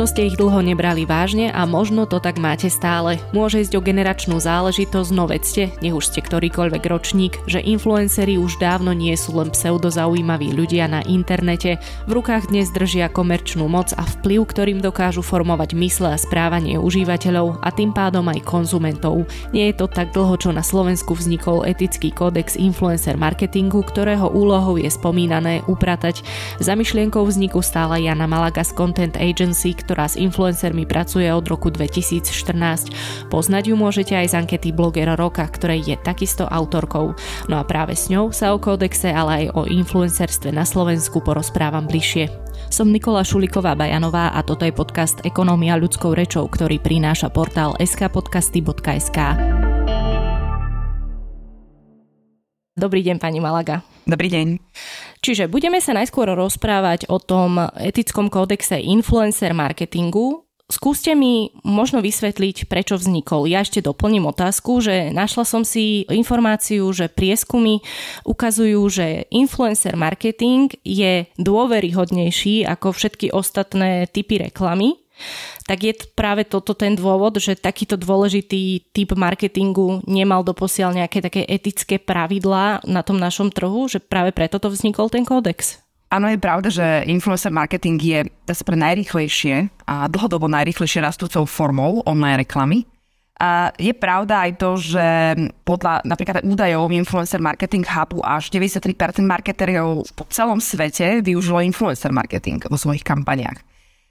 Možno ste ich dlho nebrali vážne a možno to tak máte stále. Môže ísť o generačnú záležitosť, no vedzte, nech už ste ktorýkoľvek ročník, že influenceri už dávno nie sú len pseudozaujímaví ľudia na internete. V rukách dnes držia komerčnú moc a vplyv, ktorým dokážu formovať mysle a správanie užívateľov a tým pádom aj konzumentov. Nie je to tak dlho, čo na Slovensku vznikol etický kódex influencer marketingu, ktorého úlohou je spomínané upratať. Za myšlienkou vzniku stála Jana Malaga z Content Agency ktorá s influencermi pracuje od roku 2014. Poznať ju môžete aj z ankety blogera roka, ktorej je takisto autorkou. No a práve s ňou sa o kódexe, ale aj o influencerstve na Slovensku porozprávam bližšie. Som Nikola Šuliková Bajanová a toto je podcast Ekonomia ľudskou rečou, ktorý prináša portál skpodcasty.sk. Dobrý deň, pani Malaga. Dobrý deň. Čiže budeme sa najskôr rozprávať o tom etickom kódexe influencer marketingu. Skúste mi možno vysvetliť, prečo vznikol. Ja ešte doplním otázku, že našla som si informáciu, že prieskumy ukazujú, že influencer marketing je dôveryhodnejší ako všetky ostatné typy reklamy tak je práve toto ten dôvod, že takýto dôležitý typ marketingu nemal doposiaľ nejaké také etické pravidlá na tom našom trhu, že práve preto to vznikol ten kódex. Áno, je pravda, že influencer marketing je pre najrychlejšie a dlhodobo najrychlejšie rastúcou formou online reklamy. A je pravda aj to, že podľa napríklad údajov Influencer Marketing Hubu až 93% marketerov po celom svete využilo influencer marketing vo svojich kampaniách.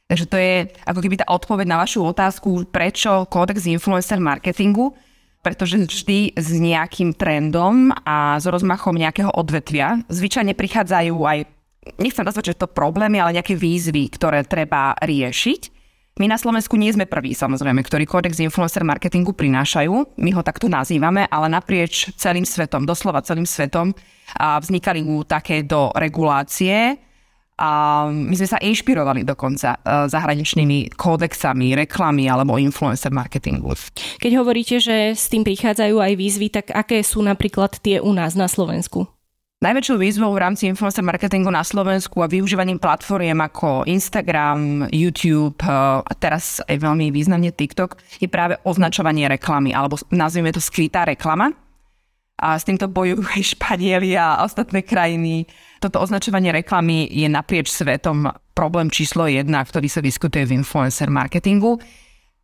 Takže to je ako keby tá odpoveď na vašu otázku, prečo kódex influencer marketingu, pretože vždy s nejakým trendom a s rozmachom nejakého odvetvia zvyčajne prichádzajú aj, nechcem nazvať, že to problémy, ale nejaké výzvy, ktoré treba riešiť. My na Slovensku nie sme prví, samozrejme, ktorí kódex influencer marketingu prinášajú. My ho takto nazývame, ale naprieč celým svetom, doslova celým svetom, vznikali mu takéto regulácie, a my sme sa inšpirovali dokonca e, zahraničnými kódexami, reklamy alebo influencer marketingu. Keď hovoríte, že s tým prichádzajú aj výzvy, tak aké sú napríklad tie u nás na Slovensku? Najväčšou výzvou v rámci influencer marketingu na Slovensku a využívaním platformiem ako Instagram, YouTube e, a teraz aj veľmi významne TikTok je práve označovanie reklamy, alebo nazvime to skrytá reklama. A s týmto bojujú aj Španieli a ostatné krajiny toto označovanie reklamy je naprieč svetom problém číslo jedna, ktorý sa diskutuje v influencer marketingu.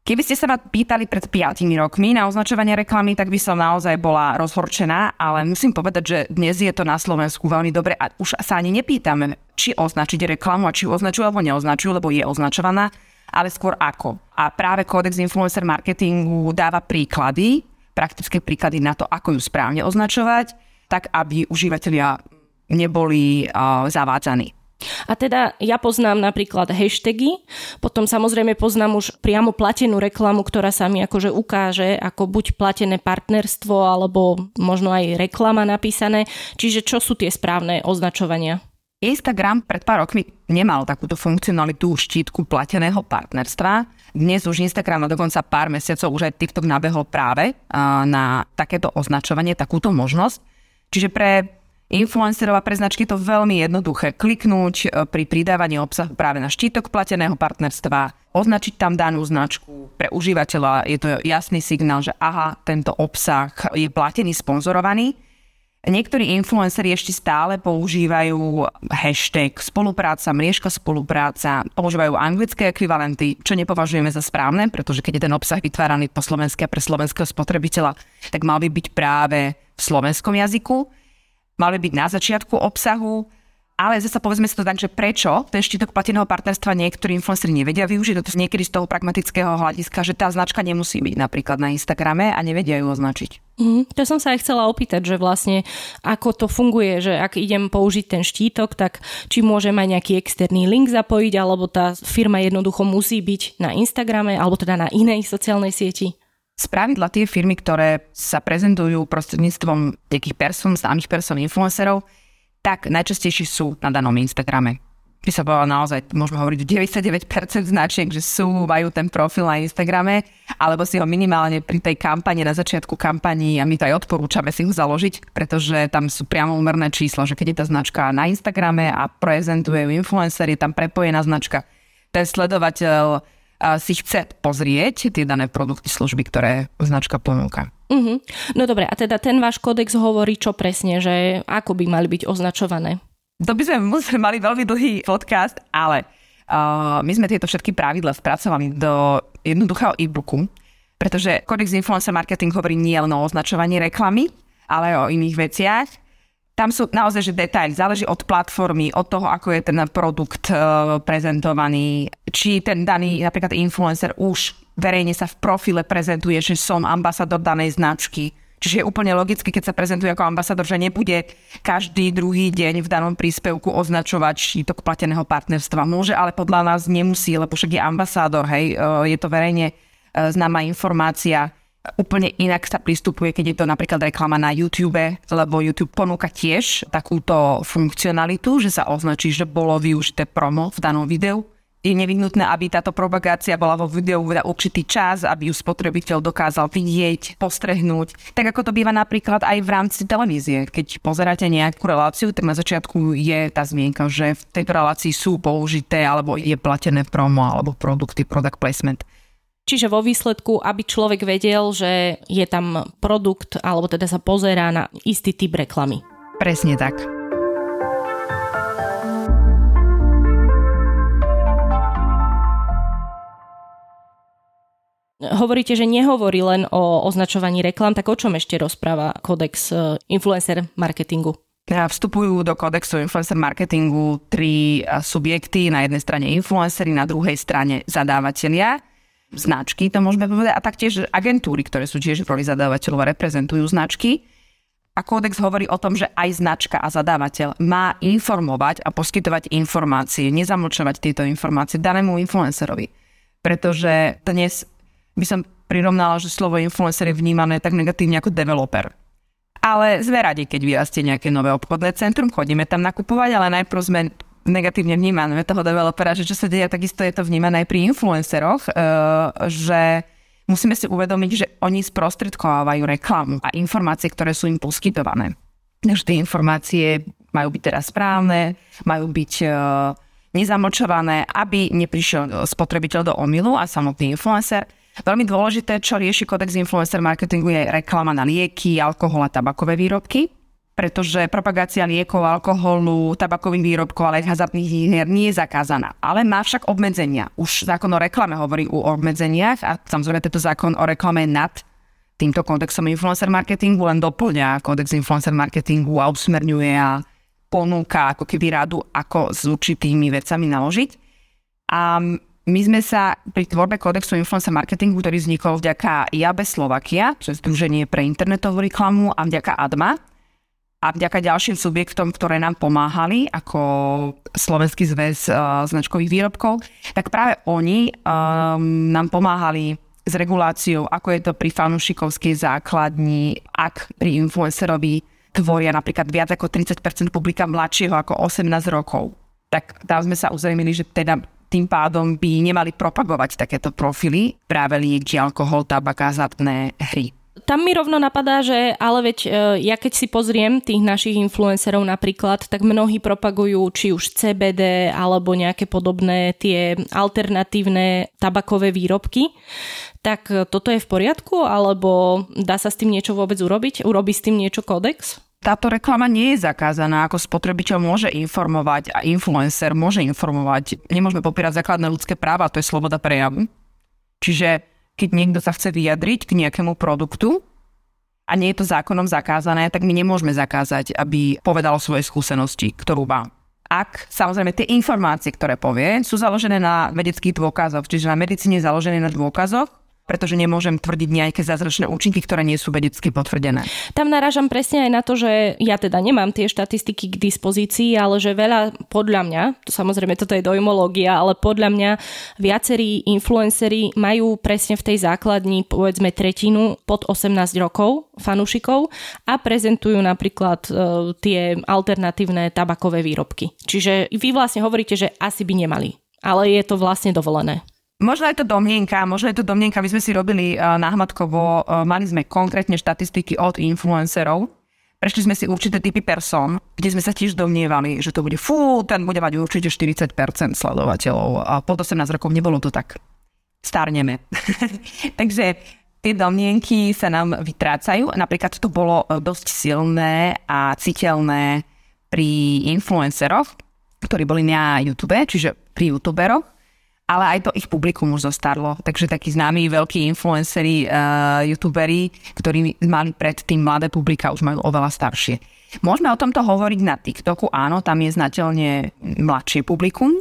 Keby ste sa ma pýtali pred 5 rokmi na označovanie reklamy, tak by som naozaj bola rozhorčená, ale musím povedať, že dnes je to na Slovensku veľmi dobre a už sa ani nepýtame, či označiť reklamu a či označujú alebo neoznačujú, lebo je označovaná, ale skôr ako. A práve kódex influencer marketingu dáva príklady, praktické príklady na to, ako ju správne označovať, tak aby užívateľia neboli uh, zavádzaní. A teda ja poznám napríklad hashtagy, potom samozrejme poznám už priamo platenú reklamu, ktorá sa mi akože ukáže ako buď platené partnerstvo, alebo možno aj reklama napísané. Čiže čo sú tie správne označovania? Instagram pred pár rokmi nemal takúto funkcionalitu štítku plateného partnerstva. Dnes už Instagram a dokonca pár mesiacov už aj TikTok nabehol práve na takéto označovanie, takúto možnosť. Čiže pre influencerov a pre značky to veľmi jednoduché. Kliknúť e, pri pridávaní obsahu práve na štítok plateného partnerstva, označiť tam danú značku. Pre užívateľa je to jasný signál, že aha, tento obsah je platený, sponzorovaný. Niektorí influenceri ešte stále používajú hashtag spolupráca, mriežka spolupráca, používajú anglické ekvivalenty, čo nepovažujeme za správne, pretože keď je ten obsah vytváraný po slovensky a pre slovenského spotrebiteľa, tak mal by byť práve v slovenskom jazyku mali byť na začiatku obsahu, ale zase povedzme si to tak, že prečo ten štítok plateného partnerstva niektorí influenceri nevedia využiť, to niekedy z toho pragmatického hľadiska, že tá značka nemusí byť napríklad na Instagrame a nevedia ju označiť. Mm, to som sa aj chcela opýtať, že vlastne ako to funguje, že ak idem použiť ten štítok, tak či môžem aj nejaký externý link zapojiť, alebo tá firma jednoducho musí byť na Instagrame, alebo teda na inej sociálnej sieti? Spravidla tie firmy, ktoré sa prezentujú prostredníctvom nejakých person, známych person, influencerov, tak najčastejšie sú na danom Instagrame. By sa povedala naozaj, môžeme hovoriť 99% značiek, že sú, majú ten profil na Instagrame, alebo si ho minimálne pri tej kampani, na začiatku kampani, a my to aj odporúčame si ho založiť, pretože tam sú priamo úmerné čísla, že keď je tá značka na Instagrame a prezentuje ju influencer, je tam prepojená značka, ten sledovateľ si chce pozrieť tie dané produkty, služby, ktoré značka ponúka. Uh-huh. No dobre, a teda ten váš kódex hovorí čo presne, že ako by mali byť označované? To by sme museli mali veľmi dlhý podcast, ale uh, my sme tieto všetky pravidla spracovali do jednoduchého e-booku, pretože Codex Influencer Marketing hovorí nie len o označovaní reklamy, ale o iných veciach. Tam sú naozaj že detaily, záleží od platformy, od toho, ako je ten produkt uh, prezentovaný, či ten daný napríklad influencer už verejne sa v profile prezentuje, že som ambasador danej značky. Čiže je úplne logicky, keď sa prezentuje ako ambasador, že nebude každý druhý deň v danom príspevku označovať šítok plateného partnerstva. Môže, ale podľa nás nemusí, lebo však je ambasádor, hej, uh, je to verejne uh, známa informácia Úplne inak sa pristupuje, keď je to napríklad reklama na YouTube, lebo YouTube ponúka tiež takúto funkcionalitu, že sa označí, že bolo využité promo v danom videu. Je nevyhnutné, aby táto propagácia bola vo videu na určitý čas, aby ju spotrebiteľ dokázal vidieť, postrehnúť. Tak ako to býva napríklad aj v rámci televízie. Keď pozeráte nejakú reláciu, tak na začiatku je tá zmienka, že v tejto relácii sú použité alebo je platené promo alebo produkty, product placement. Čiže vo výsledku, aby človek vedel, že je tam produkt, alebo teda sa pozerá na istý typ reklamy. Presne tak. Hovoríte, že nehovorí len o označovaní reklam, tak o čom ešte rozpráva kódex e, influencer marketingu? Vstupujú do kódexu influencer marketingu tri e, subjekty, na jednej strane influencery, na druhej strane zadávateľia značky, to môžeme povedať, a taktiež agentúry, ktoré sú tiež v roli zadávateľov a reprezentujú značky. A kódex hovorí o tom, že aj značka a zadávateľ má informovať a poskytovať informácie, nezamlčovať tieto informácie danému influencerovi. Pretože dnes by som prirovnala, že slovo influencer je vnímané tak negatívne ako developer. Ale sme radi, keď vyrastie nejaké nové obchodné centrum, chodíme tam nakupovať, ale najprv sme negatívne vnímané toho developera, že čo sa deje, takisto je to vnímané aj pri influenceroch, eh, že musíme si uvedomiť, že oni sprostredkovávajú reklamu a informácie, ktoré sú im poskytované. Takže tie informácie majú byť teraz správne, majú byť eh, nezamočované, aby neprišiel spotrebiteľ do omilu a samotný influencer. Veľmi dôležité, čo rieši kodex influencer marketingu je reklama na lieky, alkohol a tabakové výrobky pretože propagácia liekov, alkoholu, tabakových výrobkov, ale aj hazardných hier nie je zakázaná. Ale má však obmedzenia. Už zákon o reklame hovorí o obmedzeniach a samozrejme tento zákon o reklame nad týmto kontextom influencer marketingu len doplňa kódex influencer marketingu a usmerňuje a ponúka ako keby radu, ako s určitými vecami naložiť. A my sme sa pri tvorbe kódexu influencer marketingu, ktorý vznikol vďaka IAB Slovakia, čo je Združenie pre internetovú reklamu a vďaka ADMA, a vďaka ďalším subjektom, ktoré nám pomáhali, ako Slovenský zväz uh, značkových výrobkov, tak práve oni um, nám pomáhali s reguláciou, ako je to pri fanúšikovskej základni, ak pri influencerovi tvoria napríklad viac ako 30% publika mladšieho ako 18 rokov. Tak tam sme sa uzrejmili, že teda tým pádom by nemali propagovať takéto profily, práve lieky, alkohol, tabak a hry tam mi rovno napadá, že ale veď e, ja keď si pozriem tých našich influencerov napríklad, tak mnohí propagujú či už CBD alebo nejaké podobné tie alternatívne tabakové výrobky. Tak e, toto je v poriadku alebo dá sa s tým niečo vôbec urobiť? Urobí s tým niečo kódex? táto reklama nie je zakázaná, ako spotrebiteľ môže informovať a influencer môže informovať. Nemôžeme popierať základné ľudské práva, to je sloboda prejavu. Čiže keď niekto sa chce vyjadriť k nejakému produktu a nie je to zákonom zakázané, tak my nemôžeme zakázať, aby povedal svoje skúsenosti, ktorú má. Ak samozrejme tie informácie, ktoré povie, sú založené na vedeckých dôkazoch, čiže na medicíne založené na dôkazoch, pretože nemôžem tvrdiť nejaké zázračné účinky, ktoré nie sú vedecky potvrdené. Tam narážam presne aj na to, že ja teda nemám tie štatistiky k dispozícii, ale že veľa podľa mňa, to samozrejme toto je dojmológia, ale podľa mňa viacerí influenceri majú presne v tej základni povedzme tretinu pod 18 rokov fanúšikov a prezentujú napríklad e, tie alternatívne tabakové výrobky. Čiže vy vlastne hovoríte, že asi by nemali, ale je to vlastne dovolené. Možno je to domnienka, možno je to domnienka, my sme si robili uh, náhmatkovo, uh, mali sme konkrétne štatistiky od influencerov, Prešli sme si určité typy person, kde sme sa tiež domnievali, že to bude fú, ten bude mať určite 40% sledovateľov a po 18 rokov nebolo to tak. Starneme. Takže tie domnienky sa nám vytrácajú. Napríklad to bolo e, dosť silné a citeľné pri influenceroch, ktorí boli na YouTube, čiže pri youtuberoch, ale aj to ich publikum už zostarlo. Takže takí známi veľkí influenceri, uh, youtuberi, ktorí mali predtým mladé publika, už majú oveľa staršie. Môžeme o tomto hovoriť na TikToku, áno, tam je znateľne mladšie publikum,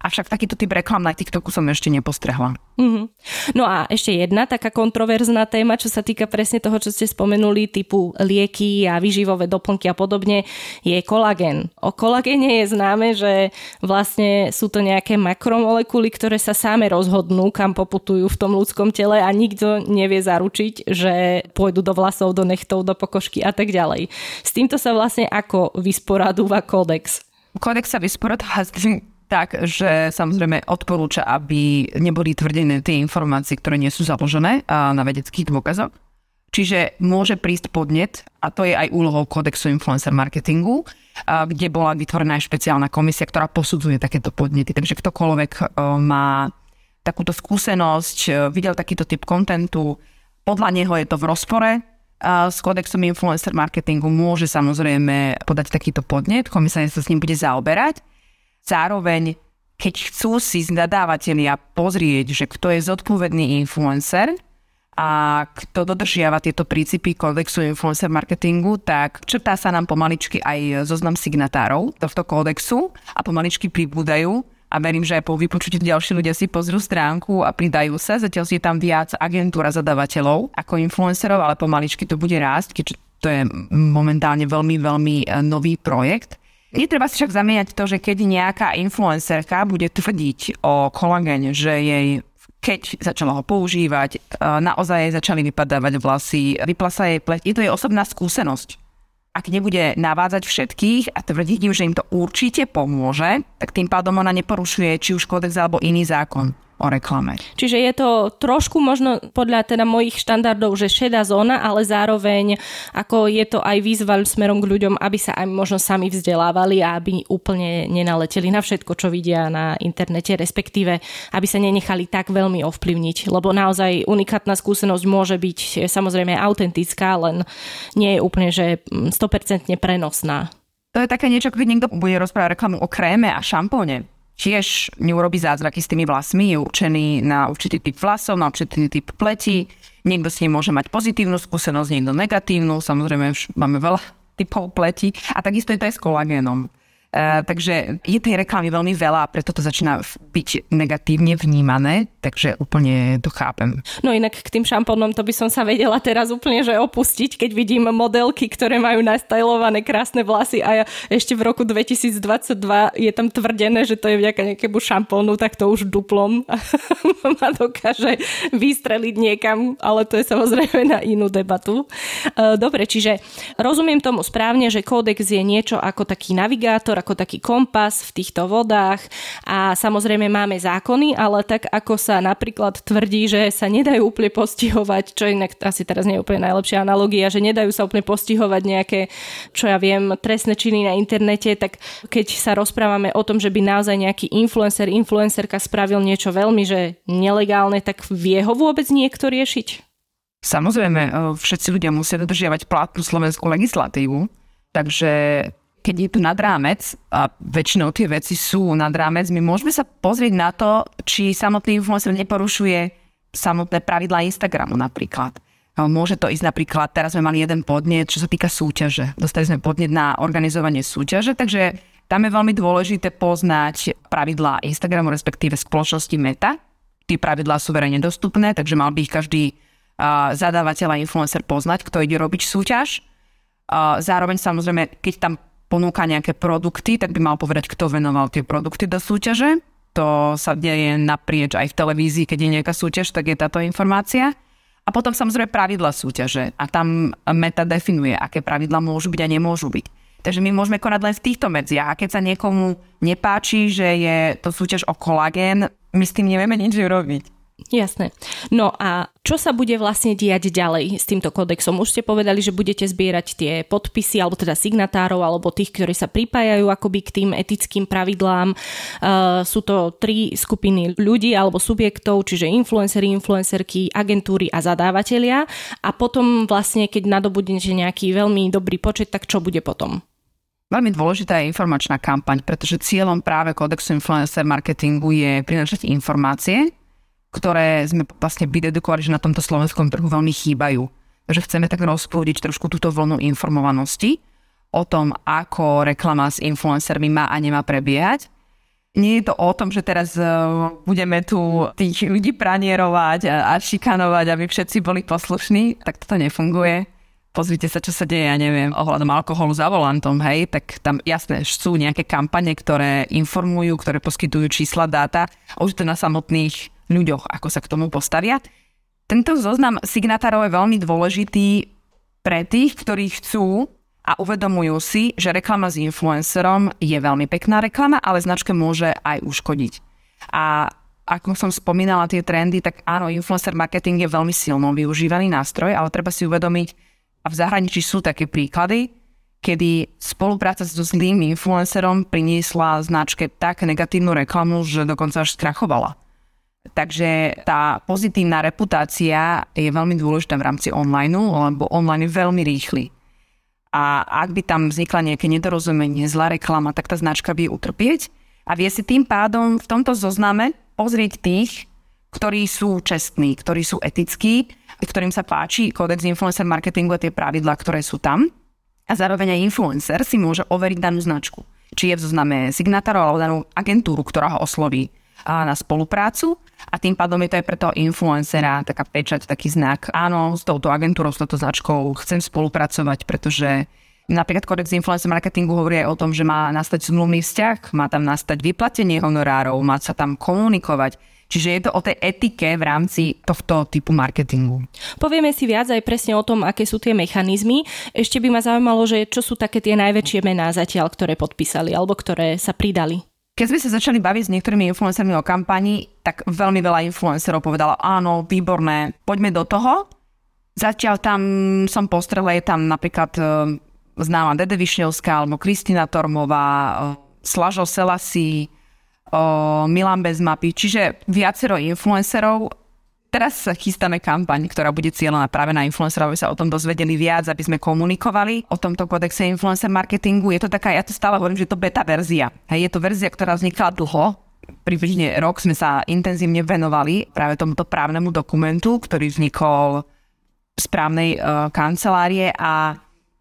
Avšak takýto typ reklam na TikToku som ešte nepostrehla. Mm-hmm. No a ešte jedna taká kontroverzná téma, čo sa týka presne toho, čo ste spomenuli, typu lieky a výživové doplnky a podobne, je kolagén. O kolagéne je známe, že vlastne sú to nejaké makromolekuly, ktoré sa sáme rozhodnú, kam poputujú v tom ľudskom tele a nikto nevie zaručiť, že pôjdu do vlasov, do nechtov, do pokožky a tak ďalej. S týmto sa vlastne ako vysporadúva kódex? Kódex sa vysporadúva s tým, tak, že samozrejme odporúča, aby neboli tvrdené tie informácie, ktoré nie sú založené na vedeckých dôkazoch. Čiže môže prísť podnet, a to je aj úlohou kódexu influencer marketingu, kde bola vytvorená aj špeciálna komisia, ktorá posudzuje takéto podnety. Takže ktokoľvek má takúto skúsenosť, videl takýto typ kontentu, podľa neho je to v rozpore s kódexom influencer marketingu, môže samozrejme podať takýto podnet, komisia sa s ním bude zaoberať Zároveň, keď chcú si nadávateľia pozrieť, že kto je zodpovedný influencer a kto dodržiava tieto princípy kódexu influencer marketingu, tak črtá sa nám pomaličky aj zoznam signatárov tohto kódexu a pomaličky pribúdajú a verím, že aj po vypočutí ďalší ľudia si pozrú stránku a pridajú sa. Zatiaľ je tam viac agentúra zadavateľov ako influencerov, ale pomaličky to bude rásť, keďže to je momentálne veľmi, veľmi e, nový projekt. Netreba si však zamieňať to, že keď nejaká influencerka bude tvrdiť o kolagene, že jej keď začala ho používať, naozaj jej začali vypadávať vlasy, vypla sa jej pleť. Je to jej osobná skúsenosť. Ak nebude navádzať všetkých a tvrdiť im, že im to určite pomôže, tak tým pádom ona neporušuje či už kódex alebo iný zákon o reklame. Čiže je to trošku možno podľa teda mojich štandardov, že šedá zóna, ale zároveň ako je to aj výzva smerom k ľuďom, aby sa aj možno sami vzdelávali a aby úplne nenaleteli na všetko, čo vidia na internete, respektíve aby sa nenechali tak veľmi ovplyvniť, lebo naozaj unikátna skúsenosť môže byť samozrejme autentická, len nie je úplne, že 100% prenosná. To je také niečo, keď niekto bude rozprávať reklamu o kréme a šampóne tiež neurobí zázraky s tými vlasmi, je určený na určitý typ vlasov, na určitý typ pleti. Niekto s ním môže mať pozitívnu skúsenosť, niekto negatívnu, samozrejme máme veľa typov pleti a takisto je to aj s kolagénom. Uh, takže je tej reklamy veľmi veľa a preto to začína byť negatívne vnímané, takže úplne to chápem. No inak k tým šampónom to by som sa vedela teraz úplne že opustiť, keď vidím modelky, ktoré majú nastajlované krásne vlasy a ja ešte v roku 2022 je tam tvrdené, že to je vďaka nejakému šampónu, tak to už duplom ma dokáže vystreliť niekam, ale to je samozrejme na inú debatu. Uh, dobre, čiže rozumiem tomu správne, že kódex je niečo ako taký navigátor, ako taký kompas v týchto vodách a samozrejme máme zákony, ale tak ako sa napríklad tvrdí, že sa nedajú úplne postihovať, čo inak asi teraz nie je úplne najlepšia analogia, že nedajú sa úplne postihovať nejaké, čo ja viem, trestné činy na internete, tak keď sa rozprávame o tom, že by naozaj nejaký influencer, influencerka spravil niečo veľmi, že nelegálne, tak vie ho vôbec niekto riešiť? Samozrejme, e, všetci ľudia musia dodržiavať platnú slovenskú legislatívu, takže keď je tu nad rámec, a väčšinou tie veci sú nad rámec, my môžeme sa pozrieť na to, či samotný influencer neporušuje samotné pravidlá Instagramu napríklad. Môže to ísť napríklad, teraz sme mali jeden podnet, čo sa týka súťaže. Dostali sme podnet na organizovanie súťaže, takže tam je veľmi dôležité poznať pravidlá Instagramu, respektíve spoločnosti Meta. Tie pravidlá sú verejne dostupné, takže mal by ich každý uh, zadávateľ a influencer poznať, kto ide robiť súťaž. Uh, zároveň samozrejme, keď tam ponúka nejaké produkty, tak by mal povedať, kto venoval tie produkty do súťaže. To sa deje naprieč aj v televízii, keď je nejaká súťaž, tak je táto informácia. A potom samozrejme pravidla súťaže. A tam meta definuje, aké pravidla môžu byť a nemôžu byť. Takže my môžeme konať len v týchto medziach. A keď sa niekomu nepáči, že je to súťaž o kolagén, my s tým nevieme nič robiť. Jasné. No a čo sa bude vlastne diať ďalej s týmto kodexom? Už ste povedali, že budete zbierať tie podpisy, alebo teda signatárov, alebo tých, ktorí sa pripájajú akoby k tým etickým pravidlám. Uh, sú to tri skupiny ľudí alebo subjektov, čiže influencery, influencerky, agentúry a zadávateľia. A potom vlastne, keď nadobudnete nejaký veľmi dobrý počet, tak čo bude potom? Veľmi dôležitá je informačná kampaň, pretože cieľom práve kódexu influencer marketingu je prinášať informácie, ktoré sme vlastne vydedukovali, že na tomto slovenskom trhu veľmi chýbajú. Takže chceme tak rozpúdiť trošku túto vlnu informovanosti o tom, ako reklama s influencermi má a nemá prebiehať. Nie je to o tom, že teraz e, budeme tu tých ľudí pranierovať a šikanovať, aby všetci boli poslušní, tak toto nefunguje pozrite sa, čo sa deje, ja neviem, ohľadom alkoholu za volantom, hej, tak tam jasné, sú nejaké kampane, ktoré informujú, ktoré poskytujú čísla, dáta, už to na samotných ľuďoch, ako sa k tomu postavia. Tento zoznam signatárov je veľmi dôležitý pre tých, ktorí chcú a uvedomujú si, že reklama s influencerom je veľmi pekná reklama, ale značke môže aj uškodiť. A ako som spomínala tie trendy, tak áno, influencer marketing je veľmi silno využívaný nástroj, ale treba si uvedomiť, a v zahraničí sú také príklady, kedy spolupráca so zlým influencerom priniesla značke tak negatívnu reklamu, že dokonca až skrachovala. Takže tá pozitívna reputácia je veľmi dôležitá v rámci online, lebo online je veľmi rýchly. A ak by tam vznikla nejaké nedorozumenie, zlá reklama, tak tá značka vie utrpieť a vie si tým pádom v tomto zozname pozrieť tých, ktorí sú čestní, ktorí sú etickí, ktorým sa páči kódex influencer marketingu a tie pravidlá, ktoré sú tam. A zároveň aj influencer si môže overiť danú značku. Či je v zozname signatárov alebo danú agentúru, ktorá ho osloví na spoluprácu a tým pádom je to aj pre toho influencera taká pečať, taký znak. Áno, s touto agentúrou, s touto značkou chcem spolupracovať, pretože Napríklad Kodex Influencer Marketingu hovorí aj o tom, že má nastať zmluvný vzťah, má tam nastať vyplatenie honorárov, má sa tam komunikovať. Čiže je to o tej etike v rámci tohto typu marketingu. Povieme si viac aj presne o tom, aké sú tie mechanizmy. Ešte by ma zaujímalo, že čo sú také tie najväčšie mená zatiaľ, ktoré podpísali alebo ktoré sa pridali. Keď sme sa začali baviť s niektorými influencermi o kampani, tak veľmi veľa influencerov povedalo, áno, výborné, poďme do toho. Zatiaľ tam som postrela, je tam napríklad e, známa Dede Višňovská alebo Kristina Tormová, e, Slažo Selasi, o Milan bez mapy, čiže viacero influencerov. Teraz chystáme kampaň, ktorá bude cieľená práve na influencerov, aby sa o tom dozvedeli viac, aby sme komunikovali o tomto kodexe influencer marketingu. Je to taká, ja to stále hovorím, že je to beta verzia. Hej, je to verzia, ktorá vznikla dlho, približne rok sme sa intenzívne venovali práve tomuto právnemu dokumentu, ktorý vznikol z právnej uh, kancelárie a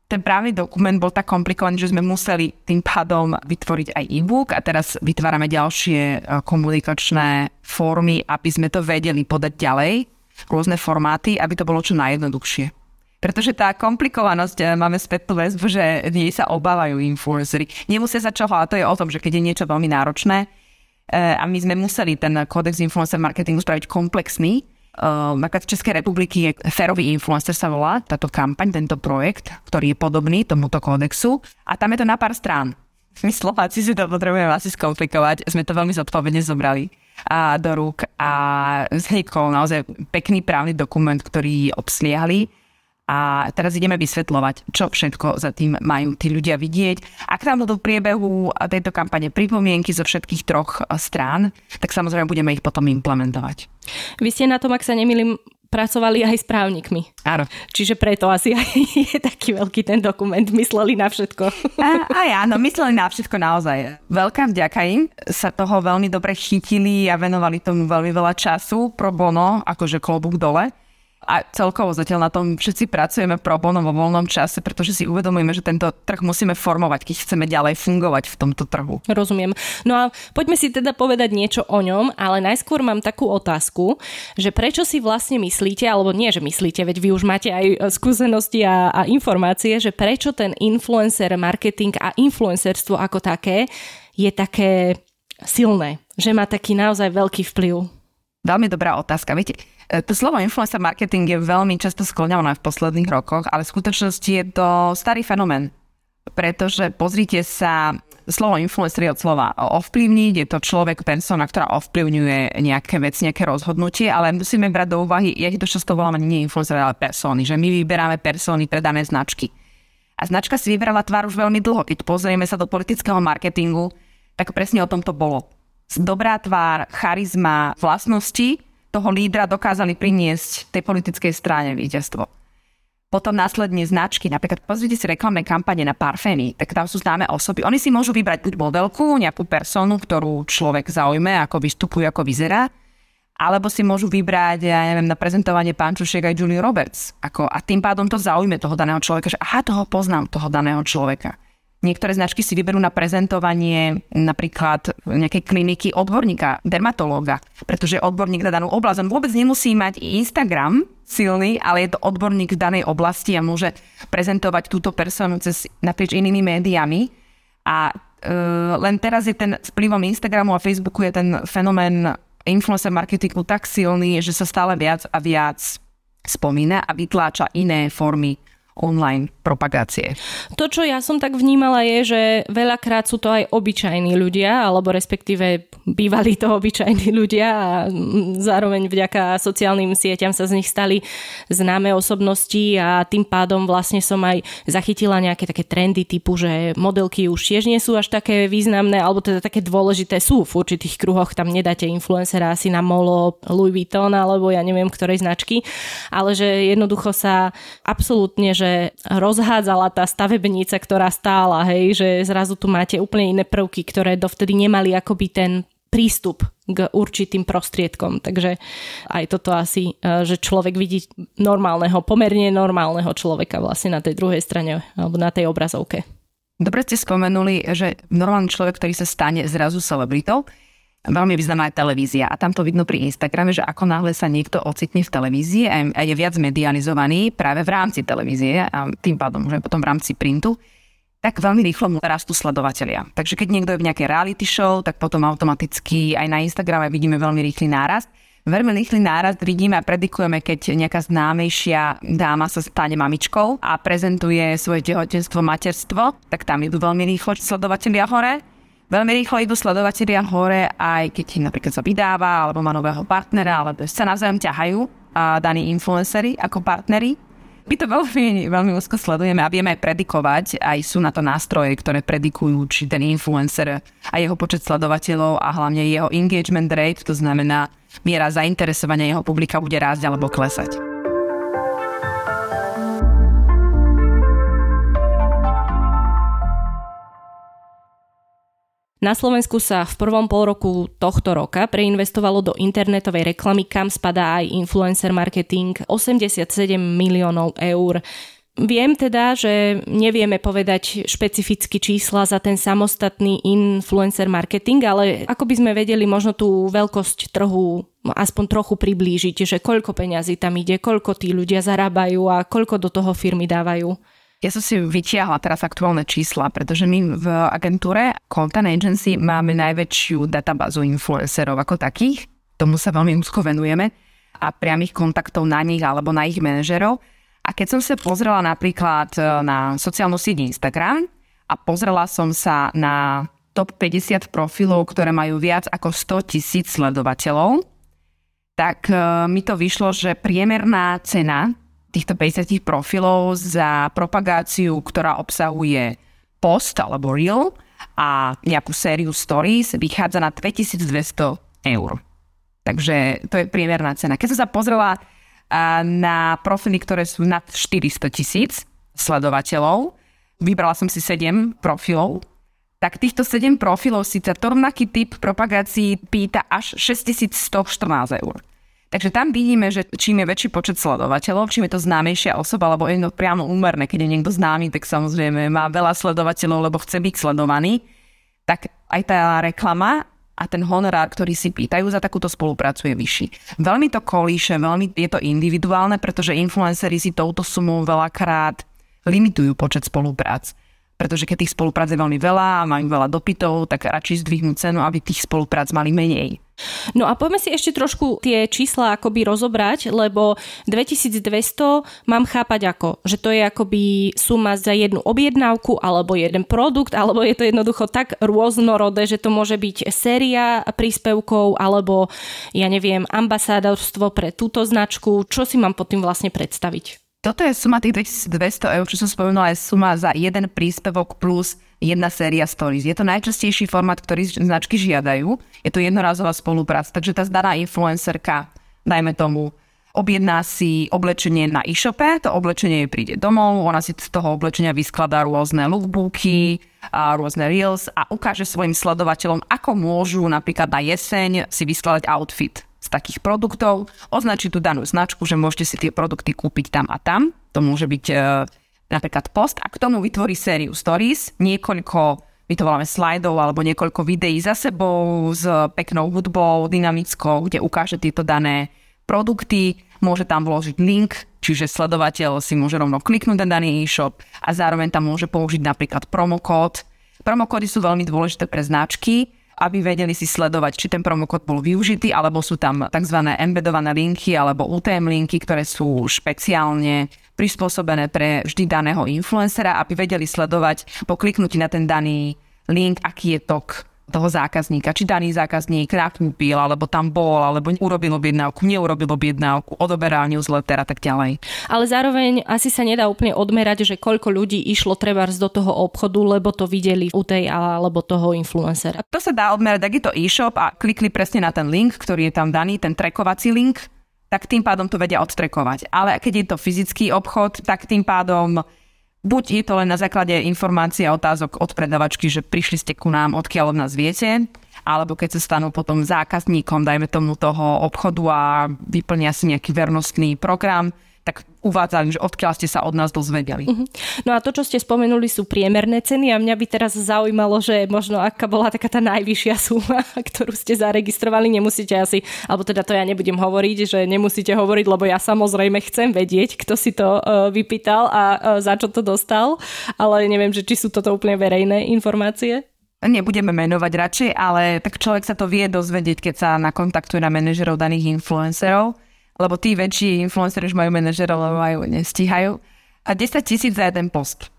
ten právny dokument bol tak komplikovaný, že sme museli tým pádom vytvoriť aj e-book a teraz vytvárame ďalšie e, komunikačné formy, aby sme to vedeli podať ďalej, rôzne formáty, aby to bolo čo najjednoduchšie. Pretože tá komplikovanosť, e, máme spätnú väzbu, že nie sa obávajú influencery. Nemusia sa čoho, a to je o tom, že keď je niečo veľmi náročné, e, a my sme museli ten kódex influencer marketingu spraviť komplexný, napríklad v Českej republiky je Ferový influencer sa volá táto kampaň, tento projekt, ktorý je podobný tomuto kódexu. A tam je to na pár strán. My Slováci si to potrebujeme asi skomplikovať, sme to veľmi zodpovedne zobrali. A do rúk. A vznikol naozaj pekný právny dokument, ktorý obsliehali a teraz ideme vysvetľovať, čo všetko za tým majú tí ľudia vidieť. Ak nám do priebehu tejto kampane pripomienky zo všetkých troch strán, tak samozrejme budeme ich potom implementovať. Vy ste na tom, ak sa nemýlim, pracovali aj s právnikmi. Áno. Čiže preto asi aj je taký veľký ten dokument. Mysleli na všetko. A, a áno, mysleli na všetko naozaj. Veľká vďaka im. Sa toho veľmi dobre chytili a venovali tomu veľmi veľa času pro bono, akože klobúk dole a celkovo zatiaľ na tom všetci pracujeme pro bono vo voľnom čase, pretože si uvedomujeme, že tento trh musíme formovať, keď chceme ďalej fungovať v tomto trhu. Rozumiem. No a poďme si teda povedať niečo o ňom, ale najskôr mám takú otázku, že prečo si vlastne myslíte, alebo nie, že myslíte, veď vy už máte aj e, skúsenosti a, a informácie, že prečo ten influencer marketing a influencerstvo ako také je také silné, že má taký naozaj veľký vplyv? Veľmi dobrá otázka. Viete, to slovo influencer marketing je veľmi často skloňované v posledných rokoch, ale v skutočnosti je to starý fenomén. Pretože pozrite sa, slovo influencer je od slova ovplyvniť, je to človek, persona, ktorá ovplyvňuje nejaké vec, nejaké rozhodnutie, ale musíme brať do úvahy, ja to často volám nie influencer, ale persony, že my vyberáme persony pre dané značky. A značka si vybrala tvár už veľmi dlho. Keď pozrieme sa do politického marketingu, tak presne o tom to bolo. Dobrá tvár, charizma, vlastnosti toho lídra dokázali priniesť tej politickej strane víťazstvo. Potom následne značky, napríklad pozrite si reklamné kampane na parfény, tak tam sú známe osoby. Oni si môžu vybrať buď modelku, nejakú personu, ktorú človek zaujme, ako vystupuje, ako vyzerá, alebo si môžu vybrať, ja neviem, na prezentovanie Pančušiek aj Julie Roberts. Ako, a tým pádom to zaujme toho daného človeka, že aha, toho poznám, toho daného človeka. Niektoré značky si vyberú na prezentovanie napríklad nejakej kliniky odborníka, dermatológa, pretože odborník na danú oblasť. On vôbec nemusí mať Instagram silný, ale je to odborník v danej oblasti a môže prezentovať túto personu cez naprieč inými médiami. A e, len teraz je ten vplyvom Instagramu a Facebooku je ten fenomén influencer marketingu tak silný, že sa stále viac a viac spomína a vytláča iné formy online propagácie. To, čo ja som tak vnímala, je, že veľakrát sú to aj obyčajní ľudia, alebo respektíve bývali to obyčajní ľudia a zároveň vďaka sociálnym sieťam sa z nich stali známe osobnosti a tým pádom vlastne som aj zachytila nejaké také trendy typu, že modelky už tiež nie sú až také významné, alebo teda také dôležité sú v určitých kruhoch, tam nedáte influencera asi na molo Louis Vuitton alebo ja neviem ktorej značky, ale že jednoducho sa absolútne, že rozhádzala tá stavebnica, ktorá stála, hej, že zrazu tu máte úplne iné prvky, ktoré dovtedy nemali akoby ten prístup k určitým prostriedkom. Takže aj toto asi, e, že človek vidí normálneho, pomerne normálneho človeka vlastne na tej druhej strane alebo na tej obrazovke. Dobre ste spomenuli, že normálny človek, ktorý sa stane zrazu celebritou, veľmi významná aj televízia. A tam to vidno pri Instagrame, že ako náhle sa niekto ocitne v televízii a je viac medializovaný práve v rámci televízie a tým pádom aj potom v rámci printu, tak veľmi rýchlo mu rastú sledovateľia. Takže keď niekto je v nejakej reality show, tak potom automaticky aj na Instagrame vidíme veľmi rýchly nárast. Veľmi rýchly nárast vidíme a predikujeme, keď nejaká známejšia dáma sa stane mamičkou a prezentuje svoje tehotenstvo, materstvo, tak tam idú veľmi rýchlo sledovateľia hore. Veľmi rýchlo idú sledovateľia hore, aj keď napríklad sa vydáva, alebo má nového partnera, alebo sa navzájom ťahajú a daní influencery ako partnery. My to veľmi, veľmi úzko sledujeme a vieme aj predikovať, aj sú na to nástroje, ktoré predikujú, či ten influencer a jeho počet sledovateľov a hlavne jeho engagement rate, to znamená miera zainteresovania jeho publika bude rásť alebo klesať. Na Slovensku sa v prvom pol roku tohto roka preinvestovalo do internetovej reklamy, kam spadá aj influencer marketing, 87 miliónov eur. Viem teda, že nevieme povedať špecificky čísla za ten samostatný influencer marketing, ale ako by sme vedeli možno tú veľkosť trhu aspoň trochu priblížiť, že koľko peňazí tam ide, koľko tí ľudia zarábajú a koľko do toho firmy dávajú. Ja som si vytiahla teraz aktuálne čísla, pretože my v agentúre Content Agency máme najväčšiu databázu influencerov ako takých. Tomu sa veľmi úzko venujeme a priamých kontaktov na nich alebo na ich manažerov. A keď som sa pozrela napríklad e, na sociálnu sieť Instagram a pozrela som sa na top 50 profilov, ktoré majú viac ako 100 tisíc sledovateľov, tak e, mi to vyšlo, že priemerná cena týchto 50 profilov za propagáciu, ktorá obsahuje post alebo reel a nejakú sériu stories vychádza na 2200 eur. Takže to je priemerná cena. Keď som sa pozrela na profily, ktoré sú nad 400 tisíc sledovateľov, vybrala som si 7 profilov, tak týchto 7 profilov si za rovnaký typ propagácií pýta až 6114 eur. Takže tam vidíme, že čím je väčší počet sledovateľov, čím je to známejšia osoba, alebo je to priamo úmerné, keď je niekto známy, tak samozrejme má veľa sledovateľov, lebo chce byť sledovaný, tak aj tá reklama a ten honorár, ktorý si pýtajú za takúto spoluprácu je vyšší. Veľmi to kolíše, veľmi je to individuálne, pretože influenceri si touto sumou veľakrát limitujú počet spoluprác. Pretože keď tých spoluprác je veľmi veľa a majú veľa dopytov, tak radšej zdvihnú cenu, aby tých spoluprác mali menej. No a poďme si ešte trošku tie čísla akoby rozobrať, lebo 2200 mám chápať ako, že to je akoby suma za jednu objednávku alebo jeden produkt, alebo je to jednoducho tak rôznorodé, že to môže byť séria príspevkov alebo ja neviem, ambasádorstvo pre túto značku. Čo si mám pod tým vlastne predstaviť? Toto je suma tých 2200 eur, čo som spomenula, je suma za jeden príspevok plus jedna séria stories. Je to najčastejší formát, ktorý značky žiadajú. Je to jednorázová spolupráca, takže tá zdaná influencerka, dajme tomu, objedná si oblečenie na e-shope, to oblečenie jej príde domov, ona si z toho oblečenia vyskladá rôzne lookbooky, a rôzne reels a ukáže svojim sledovateľom, ako môžu napríklad na jeseň si vyskladať outfit z takých produktov, označí tú danú značku, že môžete si tie produkty kúpiť tam a tam. To môže byť e, napríklad post a k tomu vytvorí sériu stories, niekoľko my to voláme slajdov alebo niekoľko videí za sebou s peknou hudbou, dynamickou, kde ukáže tieto dané produkty, môže tam vložiť link, čiže sledovateľ si môže rovno kliknúť na daný e-shop a zároveň tam môže použiť napríklad promokód. Promokódy sú veľmi dôležité pre značky, aby vedeli si sledovať, či ten promokód bol využitý, alebo sú tam tzv. embedované linky alebo UTM linky, ktoré sú špeciálne prispôsobené pre vždy daného influencera, aby vedeli sledovať po kliknutí na ten daný link, aký je tok toho zákazníka, či daný zákazník nakúpil, alebo tam bol, alebo urobil objednávku, neurobil objednávku, odoberal newsletter a tak ďalej. Ale zároveň asi sa nedá úplne odmerať, že koľko ľudí išlo trebárs do toho obchodu, lebo to videli u tej alebo toho influencera. To sa dá odmerať, ak je to e-shop a klikli presne na ten link, ktorý je tam daný, ten trekovací link, tak tým pádom to vedia odtrekovať. Ale keď je to fyzický obchod, tak tým pádom Buď je to len na základe informácií a otázok od predavačky, že prišli ste ku nám, odkiaľ od nás viete, alebo keď sa stanú potom zákazníkom, dajme tomu toho obchodu a vyplnia si nejaký vernostný program, tak uvádzali, že odkiaľ ste sa od nás dozvedeli. Uh-huh. No a to, čo ste spomenuli, sú priemerné ceny a mňa by teraz zaujímalo, že možno aká bola taká tá najvyššia suma, ktorú ste zaregistrovali, nemusíte asi, alebo teda to ja nebudem hovoriť, že nemusíte hovoriť, lebo ja samozrejme chcem vedieť, kto si to uh, vypýtal a uh, za čo to dostal, ale neviem, že či sú toto úplne verejné informácie. Nebudeme menovať radšej, ale tak človek sa to vie dozvedieť, keď sa nakontaktuje na manažerov daných influencerov lebo tí väčší influenceri už majú manažerov, lebo majú, nestíhajú. A 10 tisíc za jeden post.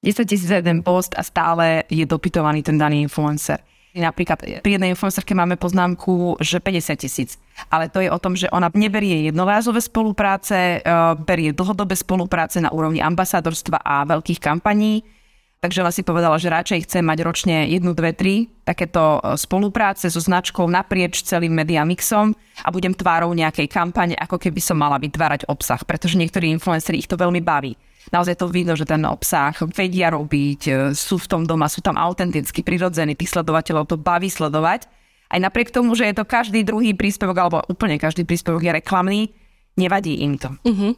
10 tisíc za jeden post a stále je dopytovaný ten daný influencer. Napríklad pri jednej influencerke máme poznámku, že 50 tisíc. Ale to je o tom, že ona neberie jednorázové spolupráce, e, berie dlhodobé spolupráce na úrovni ambasádorstva a veľkých kampaní Takže si povedala, že radšej chce mať ročne jednu, dve, tri takéto e, spolupráce so značkou naprieč celým media mixom a budem tvárou nejakej kampane, ako keby som mala vytvárať obsah, pretože niektorí influenceri ich to veľmi baví. Naozaj to vidno, že ten obsah vedia robiť, e, sú v tom doma, sú tam autenticky, prirodzení, tých sledovateľov to baví sledovať. Aj napriek tomu, že je to každý druhý príspevok, alebo úplne každý príspevok je reklamný, nevadí im to. Uh-huh.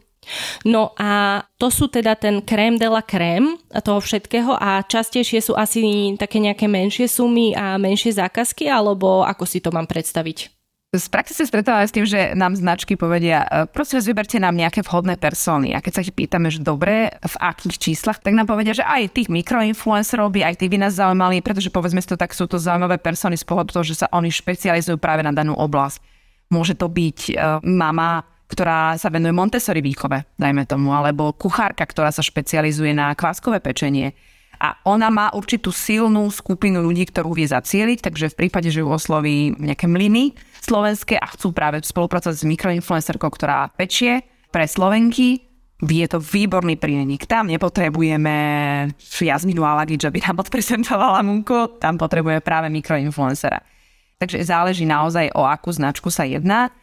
No a to sú teda ten krém de la krém toho všetkého a častejšie sú asi také nejaké menšie sumy a menšie zákazky, alebo ako si to mám predstaviť? Z praxe sa stretáva s tým, že nám značky povedia, e, prosím vás, vyberte nám nejaké vhodné persóny. A keď sa ich pýtame, že dobre, v akých číslach, tak nám povedia, že aj tých mikroinfluencerov by aj tí by nás zaujímali, pretože povedzme si to tak, sú to zaujímavé persony z pohľadu toho, že sa oni špecializujú práve na danú oblasť. Môže to byť uh, mama ktorá sa venuje Montessori výchove, dajme tomu, alebo kuchárka, ktorá sa špecializuje na kváskové pečenie. A ona má určitú silnú skupinu ľudí, ktorú vie zacieliť, takže v prípade, že ju osloví nejaké mlyny slovenské a chcú práve spolupracovať s mikroinfluencerkou, ktorá pečie pre Slovenky, je to výborný prienik. Tam nepotrebujeme Jasminu Alagič, aby nám odprezentovala Munko, tam potrebuje práve mikroinfluencera. Takže záleží naozaj o akú značku sa jedná.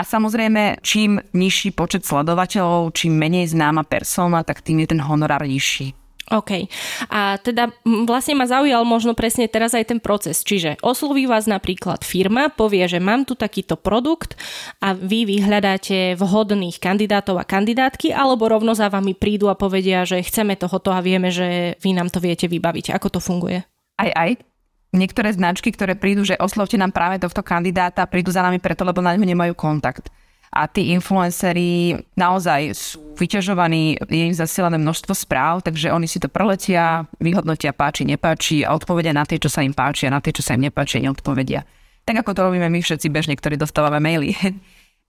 A samozrejme, čím nižší počet sledovateľov, čím menej známa persona, tak tým je ten honorár nižší. OK. A teda vlastne ma zaujal možno presne teraz aj ten proces. Čiže osloví vás napríklad firma, povie, že mám tu takýto produkt a vy vyhľadáte vhodných kandidátov a kandidátky, alebo rovno za vami prídu a povedia, že chceme tohoto a vieme, že vy nám to viete vybaviť. Ako to funguje? Aj, aj niektoré značky, ktoré prídu, že oslovte nám práve tohto kandidáta, prídu za nami preto, lebo na ňo nemajú kontakt. a tí influenceri naozaj sú vyťažovaní, je im zasielané množstvo správ, takže oni si to preletia, vyhodnotia páči, nepáči a odpovedia na tie, čo sa im páči a na tie, čo sa im nepáči, neodpovedia. Tak ako to robíme my všetci bežne, ktorí dostávame maily.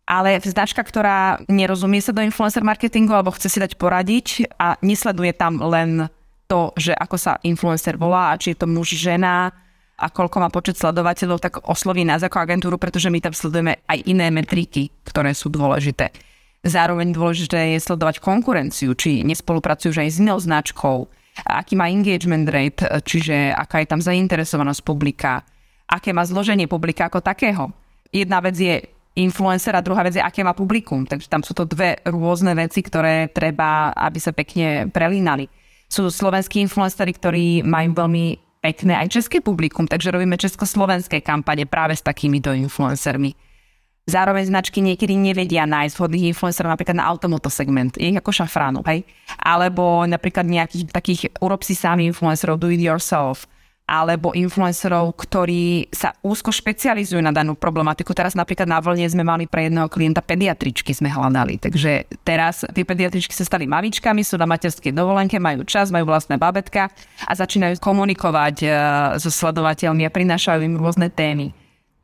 Ale značka, ktorá nerozumie sa do influencer marketingu alebo chce si dať poradiť a nesleduje tam len to, že ako sa influencer volá či je to muž, žena, a koľko má počet sledovateľov, tak osloví nás ako agentúru, pretože my tam sledujeme aj iné metriky, ktoré sú dôležité. Zároveň dôležité je sledovať konkurenciu, či nespolupracujú aj s inou značkou, aký má engagement rate, čiže aká je tam zainteresovanosť publika, aké má zloženie publika ako takého. Jedna vec je influencer a druhá vec je, aké má publikum. Takže tam sú to dve rôzne veci, ktoré treba, aby sa pekne prelínali. Sú slovenskí influenceri, ktorí majú veľmi pekné aj české publikum, takže robíme československé kampane práve s takýmito influencermi. Zároveň značky niekedy nevedia nájsť vhodných influencerov napríklad na automoto segment, je ako šafránu, hej? Alebo napríklad nejakých takých urob si sami influencerov, do it yourself alebo influencerov, ktorí sa úzko špecializujú na danú problematiku. Teraz napríklad na vlne sme mali pre jedného klienta pediatričky sme hľadali. Takže teraz tie pediatričky sa stali mavičkami, sú na materskej dovolenke, majú čas, majú vlastné babetka a začínajú komunikovať uh, so sledovateľmi a prinášajú im rôzne témy.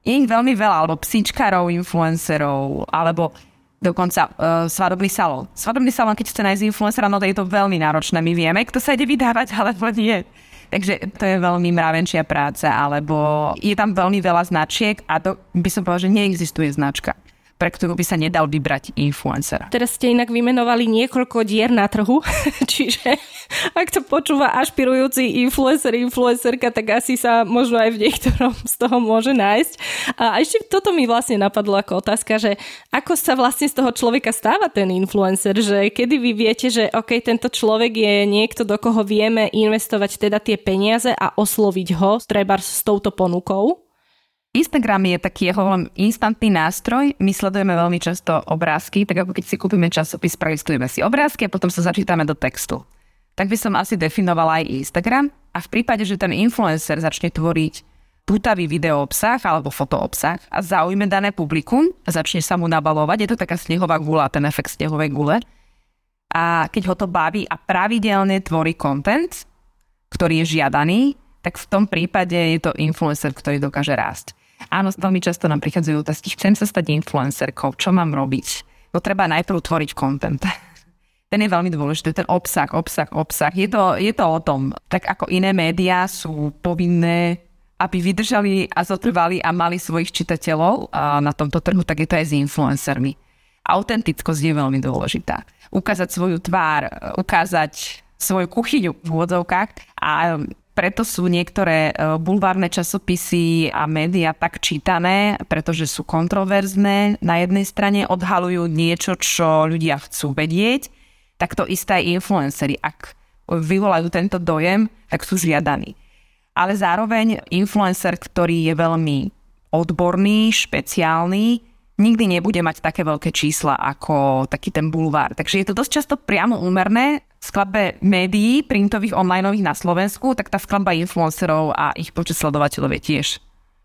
Je ich veľmi veľa, alebo psíčkarov, influencerov, alebo dokonca uh, svadobný salón. Svadobný salón, keď chce nájsť influencera, no to je to veľmi náročné. My vieme, kto sa ide vydávať, alebo nie. Takže to je veľmi mravenčia práca, alebo je tam veľmi veľa značiek a to by som povedala, že neexistuje značka pre ktorú by sa nedal vybrať influencer. Teraz ste inak vymenovali niekoľko dier na trhu, čiže ak to počúva ašpirujúci influencer, influencerka, tak asi sa možno aj v niektorom z toho môže nájsť. A ešte toto mi vlastne napadlo ako otázka, že ako sa vlastne z toho človeka stáva ten influencer, že kedy vy viete, že OK, tento človek je niekto, do koho vieme investovať teda tie peniaze a osloviť ho treba s touto ponukou? Instagram je taký jeho instantný nástroj. My sledujeme veľmi často obrázky, tak ako keď si kúpime časopis, prelistujeme si obrázky a potom sa začítame do textu. Tak by som asi definovala aj Instagram a v prípade, že ten influencer začne tvoriť pútavý video obsah alebo foto obsah a zaujme dané publikum a začne sa mu nabalovať, je to taká snehová gula, ten efekt snehovej gule. A keď ho to baví a pravidelne tvorí content, ktorý je žiadaný, tak v tom prípade je to influencer, ktorý dokáže rásť. Áno, veľmi často nám prichádzajú otázky, chcem sa stať influencerkou, čo mám robiť? No treba najprv tvoriť content. Ten je veľmi dôležitý, ten obsah, obsah, obsah. Je to, je to o tom, tak ako iné médiá sú povinné aby vydržali a zotrvali a mali svojich čitateľov na tomto trhu, tak je to aj s influencermi. Autentickosť je veľmi dôležitá. Ukázať svoju tvár, ukázať svoju kuchyňu v úvodzovkách a preto sú niektoré e, bulvárne časopisy a médiá tak čítané, pretože sú kontroverzné. Na jednej strane odhalujú niečo, čo ľudia chcú vedieť, tak to isté aj influenceri. Ak vyvolajú tento dojem, tak sú žiadaní. Ale zároveň influencer, ktorý je veľmi odborný, špeciálny, nikdy nebude mať také veľké čísla ako taký ten bulvár. Takže je to dosť často priamo úmerné skladbe médií, printových, onlineových na Slovensku, tak tá skladba influencerov a ich počet sledovateľov je tiež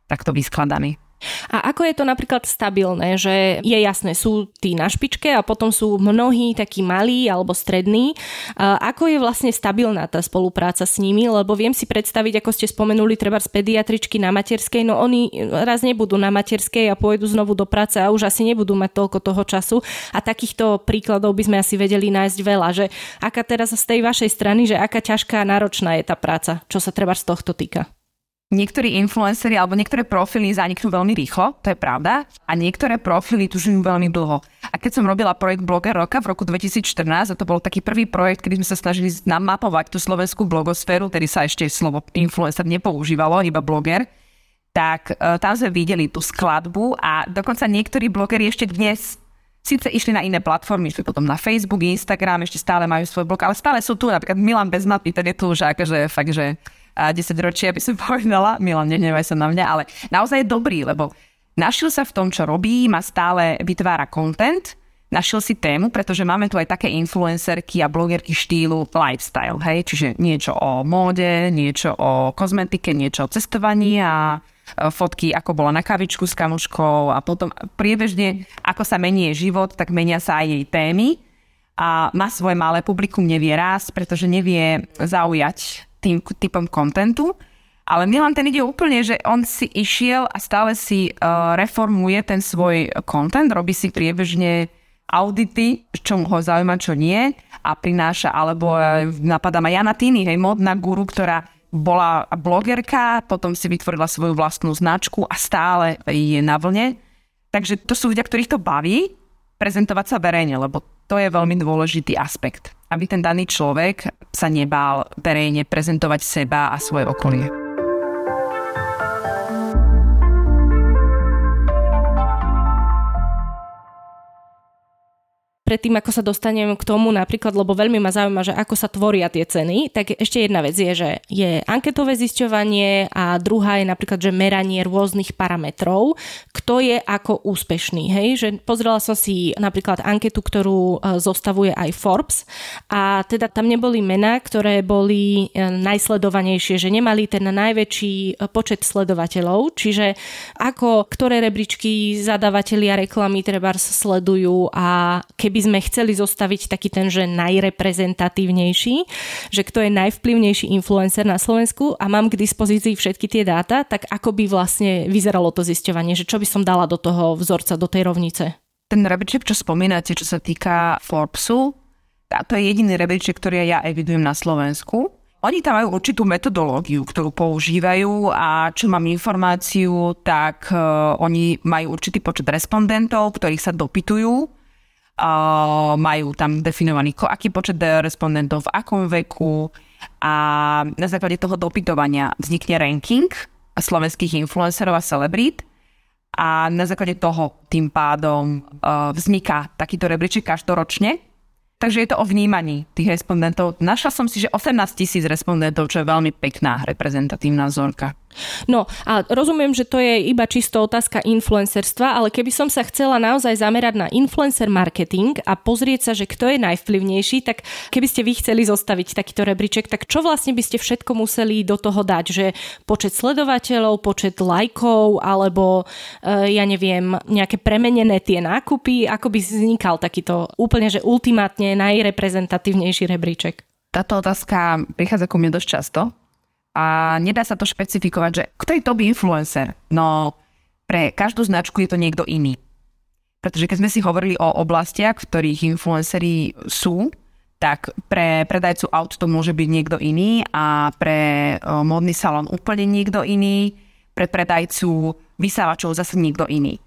takto vyskladaný. A ako je to napríklad stabilné, že je jasné, sú tí na špičke a potom sú mnohí takí malí alebo strední. Ako je vlastne stabilná tá spolupráca s nimi, lebo viem si predstaviť, ako ste spomenuli, treba z pediatričky na materskej, no oni raz nebudú na materskej a pôjdu znovu do práce a už asi nebudú mať toľko toho času. A takýchto príkladov by sme asi vedeli nájsť veľa, že aká teraz z tej vašej strany, že aká ťažká a náročná je tá práca, čo sa treba z tohto týka niektorí influenceri alebo niektoré profily zaniknú veľmi rýchlo, to je pravda, a niektoré profily tu veľmi dlho. A keď som robila projekt Bloger roka v roku 2014, a to bol taký prvý projekt, kedy sme sa snažili namapovať tú slovenskú blogosféru, tedy sa ešte slovo influencer nepoužívalo, iba bloger, tak uh, tam sme videli tú skladbu a dokonca niektorí blogeri ešte dnes síce išli na iné platformy, išli potom na Facebook, Instagram, ešte stále majú svoj blog, ale stále sú tu, napríklad Milan bez mapy, ten je tu už akože fakt, že 10 ročia, by som povedala. Milan, nehnevaj sa na mňa, ale naozaj je dobrý, lebo našiel sa v tom, čo robí, má stále vytvára content, našiel si tému, pretože máme tu aj také influencerky a blogerky štýlu lifestyle, hej, čiže niečo o móde, niečo o kozmetike, niečo o cestovaní a fotky, ako bola na kavičku s kamoškou a potom priebežne, ako sa mení jej život, tak menia sa aj jej témy. A má svoje malé publikum, nevie raz, pretože nevie zaujať tým typom kontentu. Ale Milan ten ide úplne, že on si išiel a stále si uh, reformuje ten svoj content, robí si priebežne audity, čo ho zaujíma, čo nie a prináša, alebo napadá ma Jana Tini, hej, modná guru, ktorá bola blogerka, potom si vytvorila svoju vlastnú značku a stále je na vlne. Takže to sú ľudia, ktorých to baví, prezentovať sa verejne, lebo to je veľmi dôležitý aspekt. Aby ten daný človek sa nebál verejne prezentovať seba a svoje okolie. Predtým, ako sa dostanem k tomu napríklad, lebo veľmi ma zaujíma, že ako sa tvoria tie ceny, tak ešte jedna vec je, že je anketové zisťovanie a druhá je napríklad, že meranie rôznych parametrov, kto je ako úspešný. Hej? Že pozrela som si napríklad anketu, ktorú e, zostavuje aj Forbes a teda tam neboli mená, ktoré boli e, najsledovanejšie, že nemali ten najväčší e, počet sledovateľov, čiže ako ktoré rebríčky zadavatelia reklamy treba sledujú a keby sme chceli zostaviť taký ten, že najreprezentatívnejší, že kto je najvplyvnejší influencer na Slovensku a mám k dispozícii všetky tie dáta, tak ako by vlastne vyzeralo to zisťovanie, že čo by som dala do toho vzorca, do tej rovnice? Ten rebríček, čo spomínate, čo sa týka Forbesu, a to je jediný rebríček, ktorý ja evidujem na Slovensku. Oni tam majú určitú metodológiu, ktorú používajú a čo mám informáciu, tak uh, oni majú určitý počet respondentov, ktorých sa dopytujú majú tam definovaný aký počet respondentov, v akom veku a na základe toho dopytovania vznikne ranking slovenských influencerov a celebrít a na základe toho tým pádom uh, vzniká takýto rebríček každoročne Takže je to o vnímaní tých respondentov. Našla som si, že 18 tisíc respondentov, čo je veľmi pekná reprezentatívna vzorka. No a rozumiem, že to je iba čisto otázka influencerstva, ale keby som sa chcela naozaj zamerať na influencer marketing a pozrieť sa, že kto je najvplyvnejší, tak keby ste vy chceli zostaviť takýto rebríček, tak čo vlastne by ste všetko museli do toho dať? Že počet sledovateľov, počet lajkov, alebo e, ja neviem, nejaké premenené tie nákupy, ako by vznikal takýto úplne, že ultimátne najreprezentatívnejší rebríček? Táto otázka prichádza ku mne dosť často a nedá sa to špecifikovať, že kto je top influencer? No, pre každú značku je to niekto iný. Pretože keď sme si hovorili o oblastiach, v ktorých influenceri sú, tak pre predajcu aut to môže byť niekto iný a pre modný salón úplne niekto iný, pre predajcu vysávačov zase niekto iný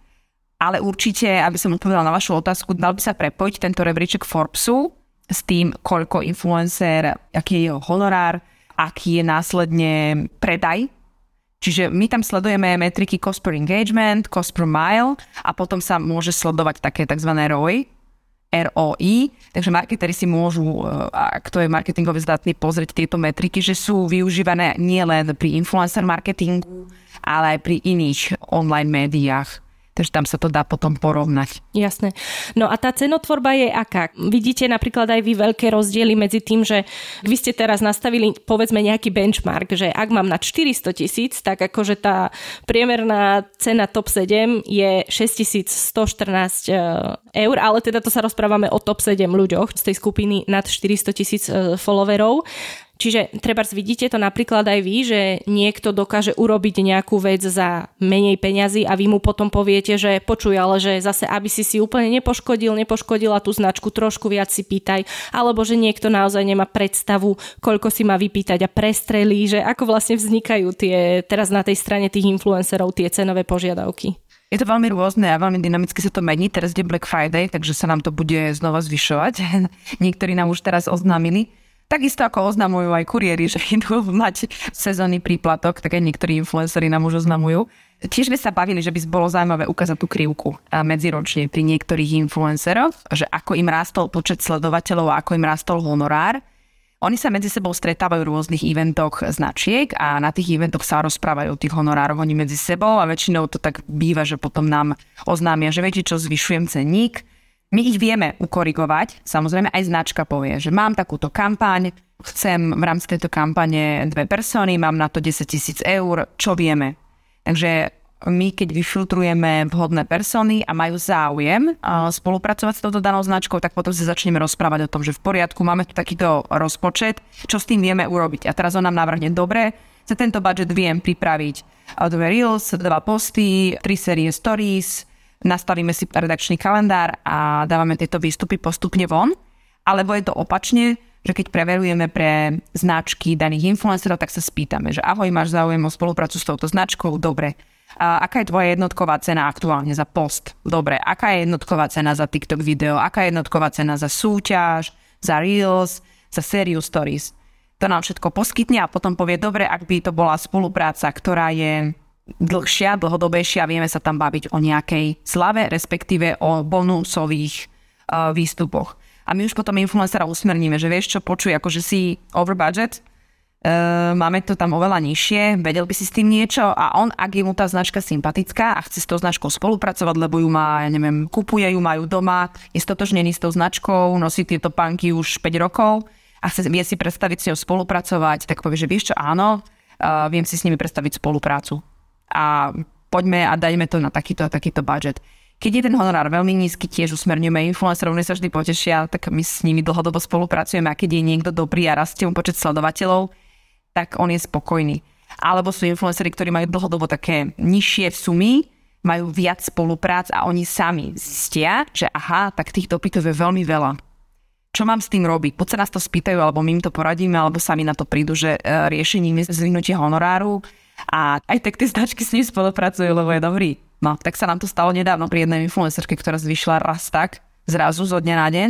ale určite, aby som odpovedala na vašu otázku, dal by sa prepojiť tento rebríček Forbesu s tým, koľko influencer, aký je jeho honorár, aký je následne predaj. Čiže my tam sledujeme metriky cost per engagement, cost per mile a potom sa môže sledovať také tzv. ROI, ROI, takže marketeri si môžu, ak to je marketingový zdatný, pozrieť tieto metriky, že sú využívané nielen pri influencer marketingu, ale aj pri iných online médiách. Takže tam sa to dá potom porovnať. Jasné. No a tá cenotvorba je aká? Vidíte napríklad aj vy veľké rozdiely medzi tým, že vy ste teraz nastavili povedzme nejaký benchmark, že ak mám na 400 tisíc, tak akože tá priemerná cena top 7 je 6114 e, eur, ale teda to sa rozprávame o top 7 ľuďoch z tej skupiny nad 400 tisíc e, followerov. Čiže treba vidíte to napríklad aj vy, že niekto dokáže urobiť nejakú vec za menej peňazí a vy mu potom poviete, že počuj, ale že zase, aby si si úplne nepoškodil, nepoškodila tú značku, trošku viac si pýtaj, alebo že niekto naozaj nemá predstavu, koľko si má vypýtať a prestrelí, že ako vlastne vznikajú tie, teraz na tej strane tých influencerov tie cenové požiadavky. Je to veľmi rôzne a veľmi dynamicky sa to mení. Teraz je Black Friday, takže sa nám to bude znova zvyšovať. Niektorí nám už teraz oznámili. Takisto ako oznamujú aj kuriéri, že idú mať sezónny príplatok, tak aj niektorí influenceri nám už oznamujú. Tiež by sa bavili, že by bolo zaujímavé ukázať tú krivku medziročne pri niektorých influenceroch, že ako im rástol počet sledovateľov a ako im rástol honorár. Oni sa medzi sebou stretávajú v rôznych eventoch značiek a na tých eventoch sa rozprávajú o tých honorároch oni medzi sebou a väčšinou to tak býva, že potom nám oznámia, že viete čo, zvyšujem cenník my ich vieme ukorigovať, samozrejme aj značka povie, že mám takúto kampaň, chcem v rámci tejto kampane dve persony, mám na to 10 tisíc eur, čo vieme. Takže my, keď vyfiltrujeme vhodné persony a majú záujem spolupracovať s touto danou značkou, tak potom sa začneme rozprávať o tom, že v poriadku, máme tu takýto rozpočet, čo s tým vieme urobiť. A teraz on nám navrhne, dobre, za tento budget viem pripraviť dve reels, dva posty, tri série stories, nastavíme si redakčný kalendár a dávame tieto výstupy postupne von. Alebo je to opačne, že keď preverujeme pre značky daných influencerov, tak sa spýtame, že ahoj, máš záujem o spoluprácu s touto značkou? Dobre, a aká je tvoja jednotková cena aktuálne za post? Dobre, aká je jednotková cena za TikTok video? Aká je jednotková cena za súťaž, za Reels, za sériu Stories? To nám všetko poskytne a potom povie, dobre, ak by to bola spolupráca, ktorá je dlhšia, dlhodobejšia, vieme sa tam baviť o nejakej slave, respektíve o bonusových uh, výstupoch. A my už potom influencera usmerníme, že vieš čo, počuj, akože si over budget, Uh, máme to tam oveľa nižšie, vedel by si s tým niečo a on, ak je mu tá značka sympatická a chce s tou značkou spolupracovať, lebo ju má, ja neviem, kupuje ju, majú doma, je stotožnený s tou značkou, nosí tieto panky už 5 rokov a chce, vie si predstaviť s ňou spolupracovať, tak povie, že vieš čo, áno, uh, viem si s nimi predstaviť spoluprácu. A poďme a dajme to na takýto a takýto budget. Keď je ten honorár veľmi nízky, tiež usmerňujeme influencerov, oni sa vždy potešia, tak my s nimi dlhodobo spolupracujeme a keď je niekto dobrý a rastie mu počet sledovateľov, tak on je spokojný. Alebo sú influenceri, ktorí majú dlhodobo také nižšie sumy, majú viac spoluprác a oni sami zistia, že aha, tak tých dopytov je veľmi veľa. Čo mám s tým robiť? Poď sa nás to spýtajú, alebo my im to poradíme, alebo sami na to prídu, že e, riešením je zvýhnutie honoráru a aj tak tie značky s ním spolupracujú, lebo je dobrý. No, tak sa nám to stalo nedávno pri jednej influencerke, ktorá zvyšla raz tak, zrazu zo dňa na deň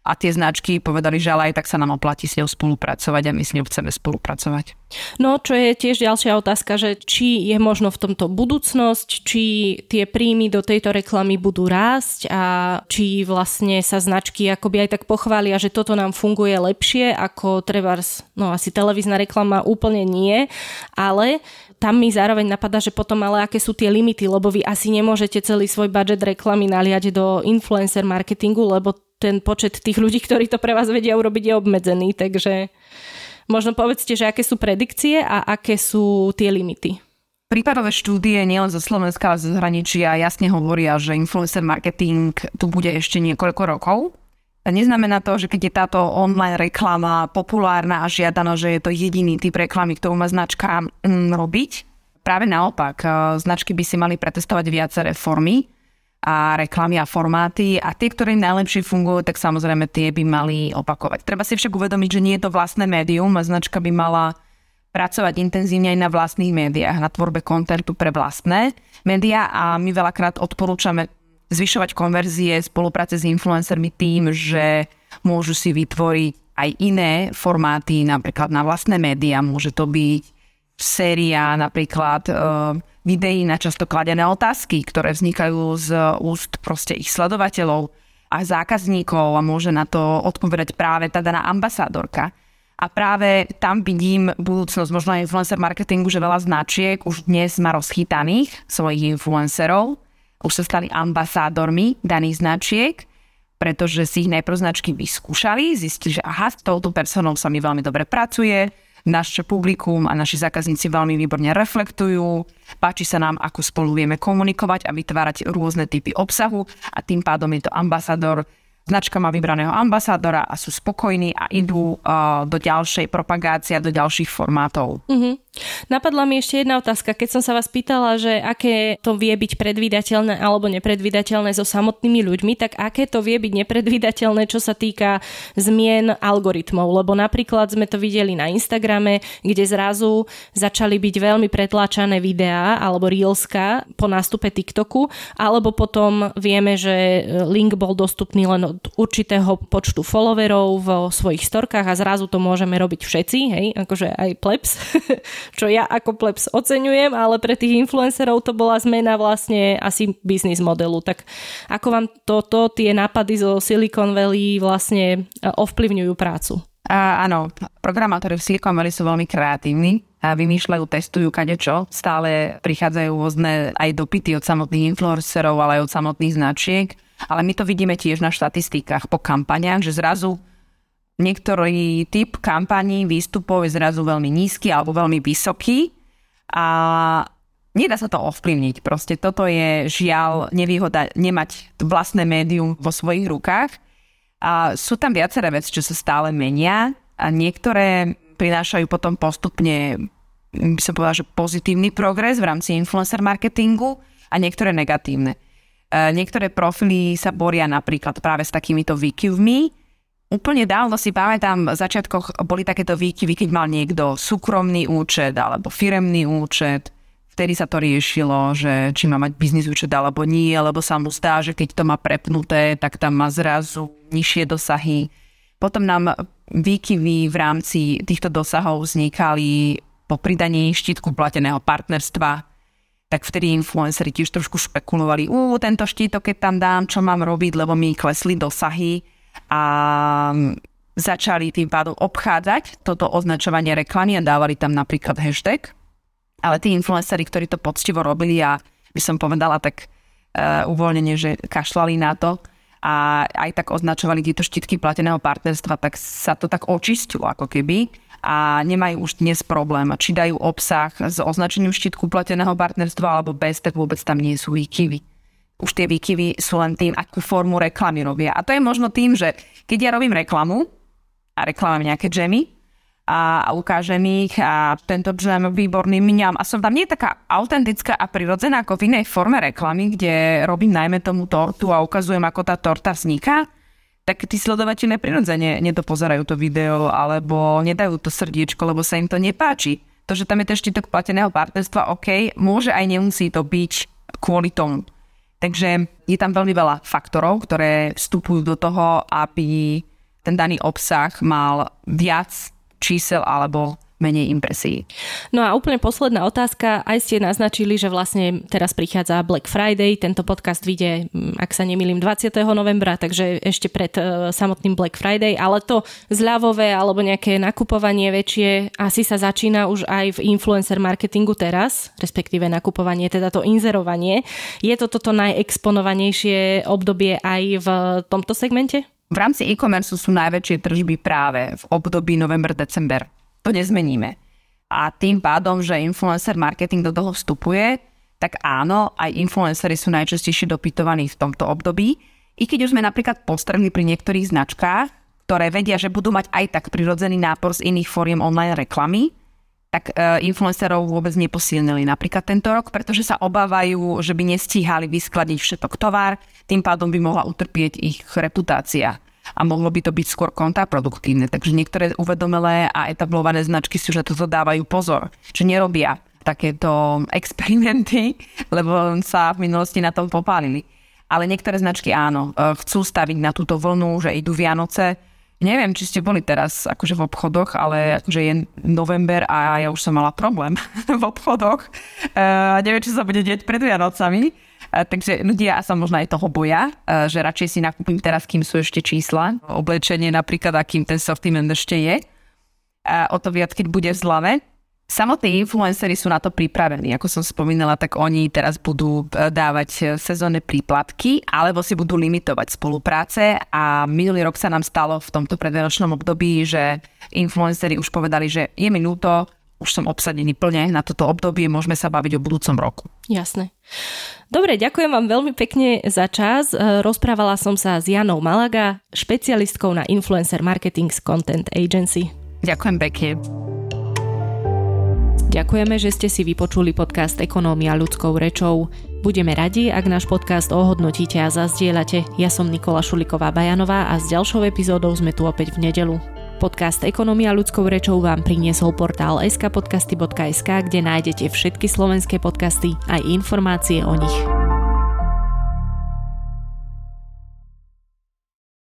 a tie značky povedali, že ale aj tak sa nám oplatí s ňou spolupracovať a my s ňou chceme spolupracovať. No, čo je tiež ďalšia otázka, že či je možno v tomto budúcnosť, či tie príjmy do tejto reklamy budú rásť a či vlastne sa značky akoby aj tak pochvália, že toto nám funguje lepšie ako trebárs, no asi televízna reklama úplne nie, ale tam mi zároveň napadá, že potom ale aké sú tie limity, lebo vy asi nemôžete celý svoj budget reklamy naliať do influencer marketingu, lebo ten počet tých ľudí, ktorí to pre vás vedia urobiť, je obmedzený, takže možno povedzte, že aké sú predikcie a aké sú tie limity. Prípadové štúdie nielen zo Slovenska, ale zo zahraničia jasne hovoria, že influencer marketing tu bude ešte niekoľko rokov. A neznamená to, že keď je táto online reklama populárna a žiadaná, že je to jediný typ reklamy, ktorú má značka mm, robiť. Práve naopak, značky by si mali pretestovať viaceré formy a reklamy a formáty a tie, ktoré najlepšie fungujú, tak samozrejme tie by mali opakovať. Treba si však uvedomiť, že nie je to vlastné médium a značka by mala pracovať intenzívne aj na vlastných médiách, na tvorbe kontentu pre vlastné médiá a my veľakrát odporúčame zvyšovať konverzie, spolupráce s influencermi tým, že môžu si vytvoriť aj iné formáty, napríklad na vlastné médiá. Môže to byť séria napríklad uh, videí na často kladené otázky, ktoré vznikajú z úst proste ich sledovateľov a zákazníkov a môže na to odpovedať práve tá daná ambasádorka. A práve tam vidím budúcnosť možno aj influencer marketingu, že veľa značiek už dnes má rozchytaných svojich influencerov, už sa stali ambasádormi daných značiek, pretože si ich najprv značky vyskúšali, zistili, že aha, s touto personou sa mi veľmi dobre pracuje, naše publikum a naši zákazníci veľmi výborne reflektujú. Páči sa nám, ako spolu vieme komunikovať a vytvárať rôzne typy obsahu a tým pádom je to ambasador Značka má vybraného ambasádora a sú spokojní a idú uh, do ďalšej propagácie a do ďalších formátov. Uh-huh. Napadla mi ešte jedna otázka. Keď som sa vás pýtala, že aké to vie byť predvídateľné alebo nepredvídateľné so samotnými ľuďmi, tak aké to vie byť nepredvídateľné, čo sa týka zmien algoritmov. Lebo napríklad sme to videli na Instagrame, kde zrazu začali byť veľmi pretláčané videá alebo reelska po nástupe TikToku, alebo potom vieme, že link bol dostupný len od určitého počtu followerov vo svojich storkách a zrazu to môžeme robiť všetci, hej, akože aj plebs, čo ja ako plebs oceňujem, ale pre tých influencerov to bola zmena vlastne asi biznis modelu. Tak ako vám toto, tie nápady zo Silicon Valley vlastne e, ovplyvňujú prácu? A, áno, programátori v Silicon Valley sú veľmi kreatívni a vymýšľajú, testujú kadečo. Stále prichádzajú rôzne aj dopity od samotných influencerov, ale aj od samotných značiek ale my to vidíme tiež na štatistikách po kampaniach, že zrazu niektorý typ kampaní, výstupov je zrazu veľmi nízky alebo veľmi vysoký a Nedá sa to ovplyvniť. Proste toto je žiaľ nevýhoda nemať vlastné médium vo svojich rukách. A sú tam viaceré veci, čo sa stále menia a niektoré prinášajú potom postupne by som povedala, že pozitívny progres v rámci influencer marketingu a niektoré negatívne. E, niektoré profily sa boria napríklad práve s takýmito výkyvmi. Úplne dávno si pamätám, v začiatkoch boli takéto výkyvy, keď mal niekto súkromný účet alebo firemný účet, vtedy sa to riešilo, že či má mať biznis účet alebo nie, lebo sa mu zdá, že keď to má prepnuté, tak tam má zrazu nižšie dosahy. Potom nám výkyvy v rámci týchto dosahov vznikali po pridaní štítku plateného partnerstva, tak vtedy influenceri tiež trošku špekulovali, ú, tento štítok, keď tam dám, čo mám robiť, lebo mi klesli dosahy a začali tým pádom obchádzať toto označovanie reklamy a dávali tam napríklad hashtag ale tí influenceri, ktorí to poctivo robili a by som povedala tak uh, uvoľnenie, že kašľali na to a aj tak označovali tieto štítky plateného partnerstva, tak sa to tak očistilo ako keby a nemajú už dnes problém, či dajú obsah s označením štítku plateného partnerstva alebo bez, tak vôbec tam nie sú výkyvy. Už tie výkyvy sú len tým, akú formu reklamy robia. A to je možno tým, že keď ja robím reklamu a reklamujem nejaké džemy, a ukážem ich a tento džem výborný mňam a som tam nie taká autentická a prirodzená ako v inej forme reklamy, kde robím najmä tomu tortu a ukazujem, ako tá torta vzniká, tak tí sledovateľi neprirodzene nedopozerajú to video alebo nedajú to srdiečko, lebo sa im to nepáči. To, že tam je ten štítok plateného partnerstva, OK, môže aj nemusí to byť kvôli tomu. Takže je tam veľmi veľa faktorov, ktoré vstupujú do toho, aby ten daný obsah mal viac čísel alebo menej impresí. No a úplne posledná otázka. Aj ste naznačili, že vlastne teraz prichádza Black Friday. Tento podcast vyjde, mm, ak sa nemýlim, 20. novembra, takže ešte pred uh, samotným Black Friday. Ale to zľavové alebo nejaké nakupovanie väčšie asi sa začína už aj v influencer marketingu teraz, respektíve nakupovanie, teda to inzerovanie. Je to toto najexponovanejšie obdobie aj v tomto segmente? V rámci e-commerce sú najväčšie tržby práve v období november-december. To nezmeníme. A tým pádom, že influencer marketing do toho vstupuje, tak áno, aj influencery sú najčastejšie dopytovaní v tomto období. I keď už sme napríklad postrehli pri niektorých značkách, ktoré vedia, že budú mať aj tak prirodzený nápor z iných fóriem online reklamy, tak e, influencerov vôbec neposilnili napríklad tento rok, pretože sa obávajú, že by nestíhali vyskladiť všetok tovar, tým pádom by mohla utrpieť ich reputácia a mohlo by to byť skôr kontraproduktívne. Takže niektoré uvedomelé a etablované značky si už na toto dávajú pozor, že nerobia takéto experimenty, lebo sa v minulosti na tom popálili. Ale niektoré značky áno, e, chcú staviť na túto vlnu, že idú Vianoce, Neviem, či ste boli teraz akože v obchodoch, ale akože je november a ja už som mala problém v obchodoch. Uh, neviem, čo sa bude deť pred Vianocami. Takže ľudia sa možno aj toho boja, že radšej si nakúpim teraz, kým sú ešte čísla. Oblečenie napríklad, akým ten sortiment ešte je. Uh, o to viac, keď bude v zlave. Samotní influencery sú na to pripravení. Ako som spomínala, tak oni teraz budú e, dávať e, sezónne príplatky alebo si budú limitovať spolupráce a minulý rok sa nám stalo v tomto predvianočnom období, že influencery už povedali, že je mi už som obsadený plne na toto obdobie, môžeme sa baviť o budúcom roku. Jasné. Dobre, ďakujem vám veľmi pekne za čas. E, rozprávala som sa s Janou Malaga, špecialistkou na influencer marketing z Content Agency. Ďakujem pekne. Ďakujeme, že ste si vypočuli podcast Ekonómia ľudskou rečou. Budeme radi, ak náš podcast ohodnotíte a zazdieľate. Ja som Nikola Šuliková Bajanová a s ďalšou epizódou sme tu opäť v nedelu. Podcast Ekonomia ľudskou rečou vám priniesol portál skpodcasty.sk, kde nájdete všetky slovenské podcasty aj informácie o nich.